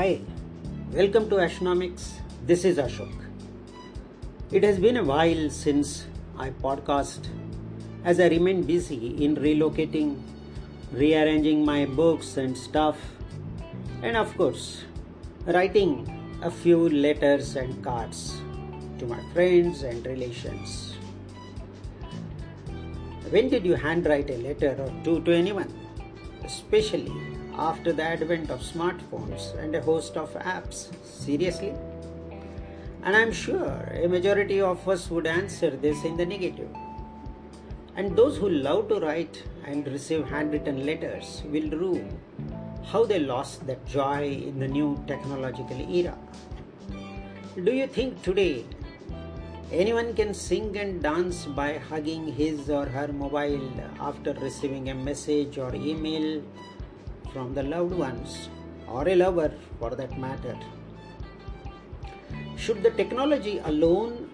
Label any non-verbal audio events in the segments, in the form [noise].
Hi, welcome to Ashnomics. This is Ashok. It has been a while since I podcast as I remain busy in relocating, rearranging my books and stuff, and of course, writing a few letters and cards to my friends and relations. When did you handwrite a letter or two to anyone? Especially after the advent of smartphones and a host of apps. Seriously? And I'm sure a majority of us would answer this in the negative. And those who love to write and receive handwritten letters will rue how they lost that joy in the new technological era. Do you think today anyone can sing and dance by hugging his or her mobile after receiving a message or email from the loved ones or a lover for that matter? Should the technology alone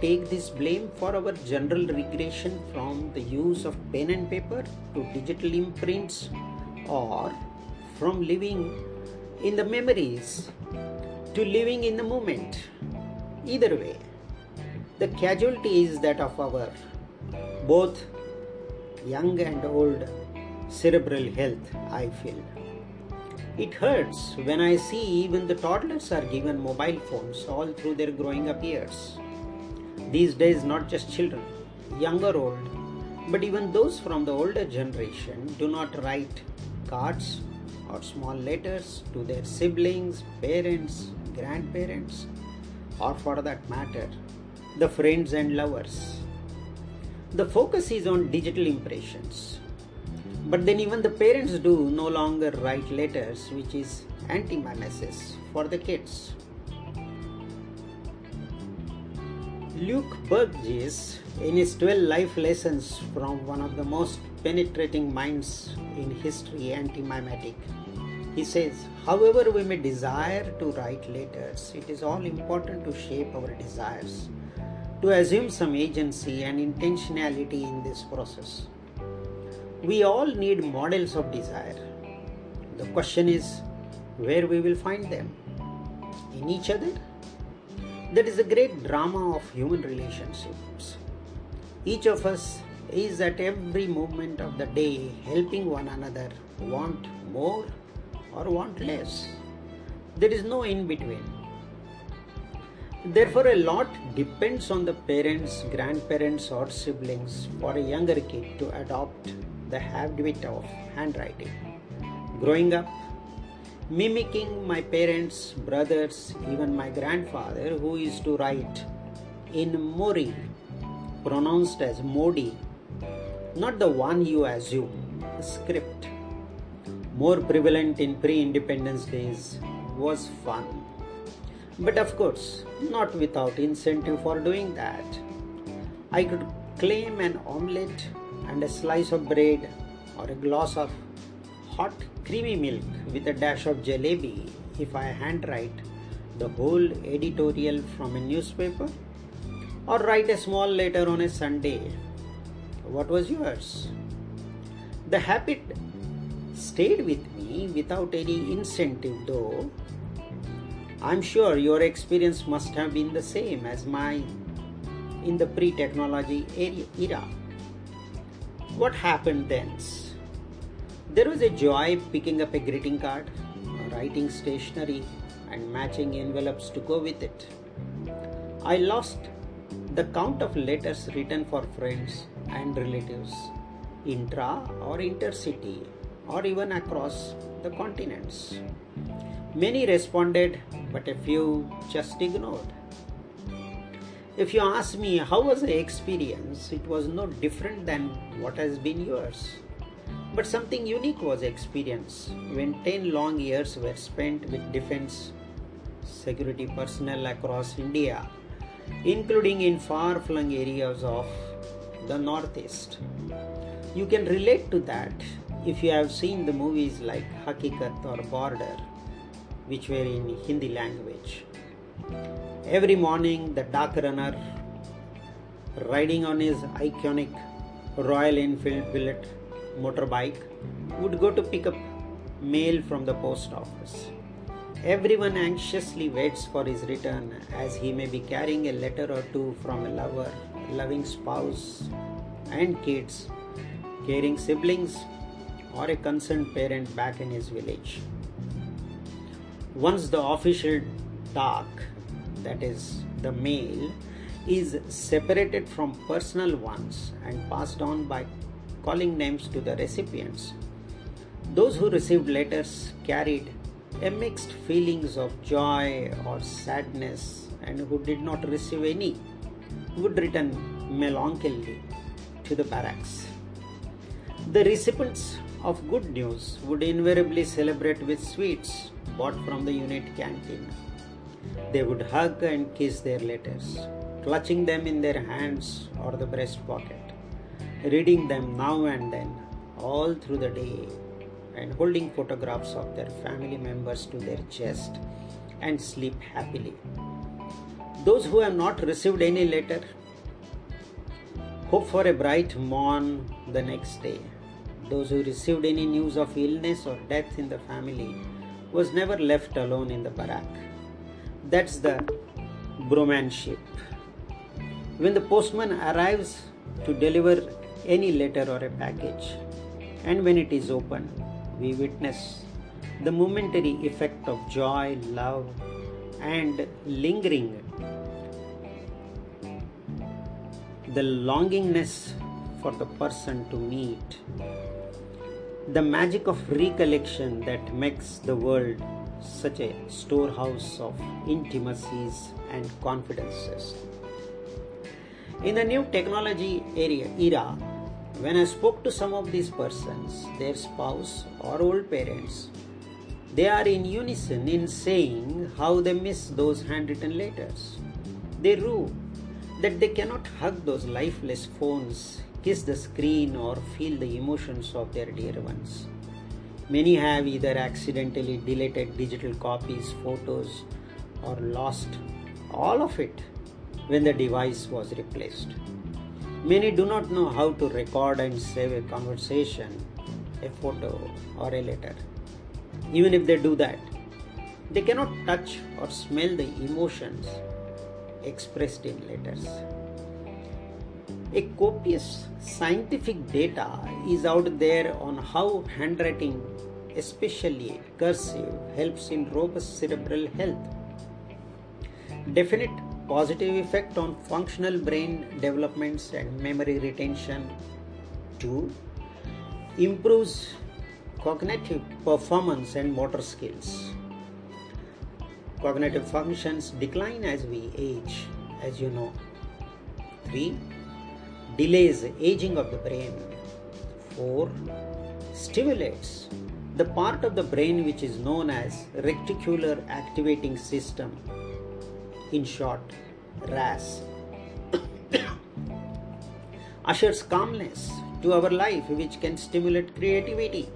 take this blame for our general regression from the use of pen and paper to digital imprints or from living in the memories to living in the moment? Either way, the casualty is that of our both young and old cerebral health, I feel. It hurts when I see even the toddlers are given mobile phones all through their growing up years. These days, not just children, young or old, but even those from the older generation do not write cards or small letters to their siblings, parents, grandparents, or for that matter, the friends and lovers. The focus is on digital impressions. But then, even the parents do no longer write letters, which is anti-mimesis for the kids. Luke Burgis, in his 12 life lessons from one of the most penetrating minds in history, anti-mimetic, he says, however we may desire to write letters, it is all important to shape our desires, to assume some agency and intentionality in this process. We all need models of desire. The question is where we will find them. In each other? That is the great drama of human relationships. Each of us is at every moment of the day helping one another want more or want less. There is no in between. Therefore, a lot depends on the parents, grandparents, or siblings for a younger kid to adopt the habit of handwriting. Growing up, mimicking my parents, brothers, even my grandfather, who used to write in Mori, pronounced as Modi, not the one you assume, script, more prevalent in pre independence days, was fun. But of course, not without incentive for doing that. I could claim an omelette and a slice of bread or a glass of hot creamy milk with a dash of jalebi if I handwrite the whole editorial from a newspaper or write a small letter on a Sunday. What was yours? The habit stayed with me without any incentive though I'm sure your experience must have been the same as mine in the pre technology era. What happened then? There was a joy picking up a greeting card, writing stationery, and matching envelopes to go with it. I lost the count of letters written for friends and relatives, intra or intercity, or even across the continents. Many responded, but a few just ignored. If you ask me how was the experience, it was no different than what has been yours. But something unique was experienced when 10 long years were spent with defense security personnel across India, including in far flung areas of the Northeast. You can relate to that if you have seen the movies like Hakikat or Border which were in Hindi language. Every morning, the dak runner, riding on his iconic Royal Enfield Bullet motorbike, would go to pick up mail from the post office. Everyone anxiously waits for his return as he may be carrying a letter or two from a lover, loving spouse, and kids, caring siblings, or a concerned parent back in his village. Once the official dak, that is, the mail, is separated from personal ones and passed on by calling names to the recipients, those who received letters carried a mixed feelings of joy or sadness and who did not receive any would return melancholy to the barracks. The recipients of good news would invariably celebrate with sweets bought from the unit canteen. They would hug and kiss their letters, clutching them in their hands or the breast pocket, reading them now and then all through the day and holding photographs of their family members to their chest and sleep happily. Those who have not received any letter hope for a bright morn the next day. Those who received any news of illness or death in the family was never left alone in the barrack. That's the bromanship. When the postman arrives to deliver any letter or a package, and when it is open, we witness the momentary effect of joy, love, and lingering, the longingness for the person to meet, the magic of recollection that makes the world such a storehouse of intimacies and confidences. In the new technology area, era, when I spoke to some of these persons, their spouse or old parents, they are in unison in saying how they miss those handwritten letters. They rue that they cannot hug those lifeless phones, kiss the screen, or feel the emotions of their dear ones. Many have either accidentally deleted digital copies, photos, or lost all of it when the device was replaced. Many do not know how to record and save a conversation, a photo, or a letter. Even if they do that, they cannot touch or smell the emotions expressed in letters. A copious scientific data is out there on how handwriting, especially cursive, helps in robust cerebral health. Definite positive effect on functional brain developments and memory retention. 2. Improves cognitive performance and motor skills. Cognitive functions decline as we age, as you know. 3. Delays aging of the brain. 4. Stimulates the part of the brain which is known as reticular activating system in short, RAS, [coughs] ushers calmness to our life, which can stimulate creativity.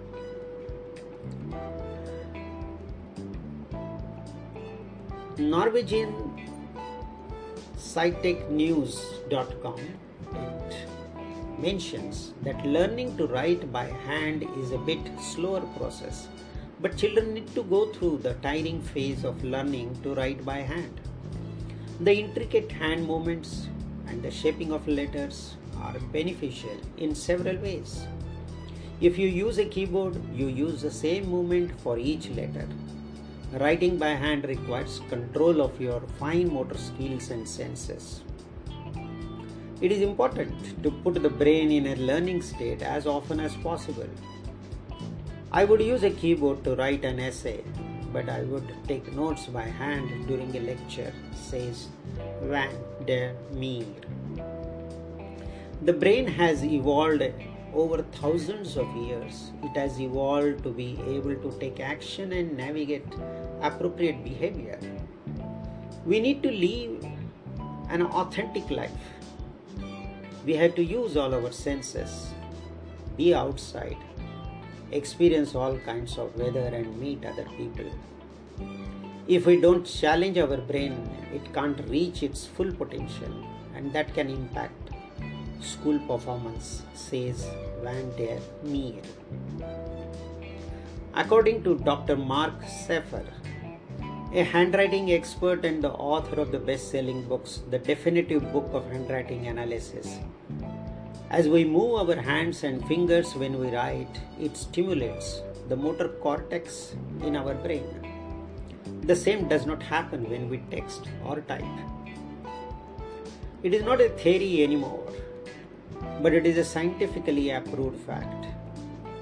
Norwegian SciTechNews.com it mentions that learning to write by hand is a bit slower process, but children need to go through the tiring phase of learning to write by hand. The intricate hand movements and the shaping of letters are beneficial in several ways. If you use a keyboard, you use the same movement for each letter. Writing by hand requires control of your fine motor skills and senses. It is important to put the brain in a learning state as often as possible. I would use a keyboard to write an essay but I would take notes by hand during a lecture, says Van der Meer. The brain has evolved over thousands of years. It has evolved to be able to take action and navigate appropriate behavior. We need to live an authentic life. We have to use all our senses, be outside, experience all kinds of weather and meet other people. If we don't challenge our brain, it can't reach its full potential and that can impact school performance, says Van der Meer. According to Dr. Marc Seifer, a handwriting expert and the author of the best selling books, The Definitive Book of Handwriting Analysis. As we move our hands and fingers when we write, it stimulates the motor cortex in our brain. The same does not happen when we text or type. It is not a theory anymore, but it is a scientifically approved fact.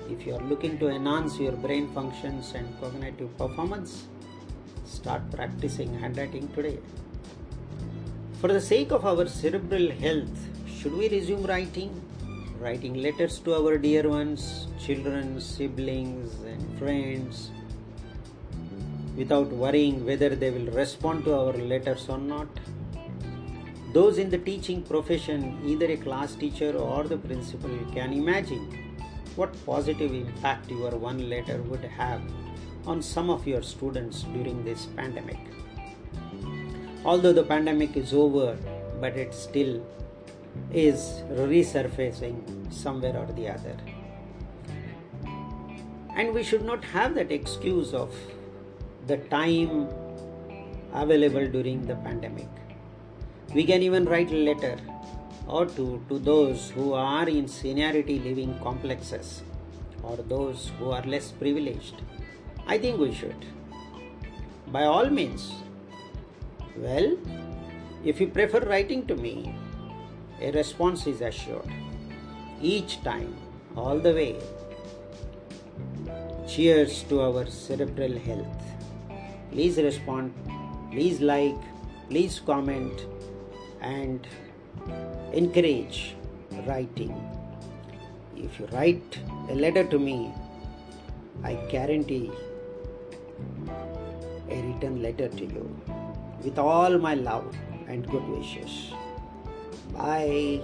If you are looking to enhance your brain functions and cognitive performance, start practicing handwriting today. For the sake of our cerebral health, should we resume writing? Writing letters to our dear ones, children, siblings, and friends without worrying whether they will respond to our letters or not? Those in the teaching profession, either a class teacher or the principal, can imagine what positive impact your one letter would have on some of your students during this pandemic. Although the pandemic is over, but it still is resurfacing somewhere or the other. And we should not have that excuse of the time available during the pandemic. We can even write a letter or two to those who are in seniority living complexes or those who are less privileged I think we should. By all means. Well, if you prefer writing to me, a response is assured. Each time, all the way. Cheers to our cerebral health. Please respond, please like, please comment, and encourage writing. If you write a letter to me, I guarantee a written letter to you with all my love and good wishes. Bye.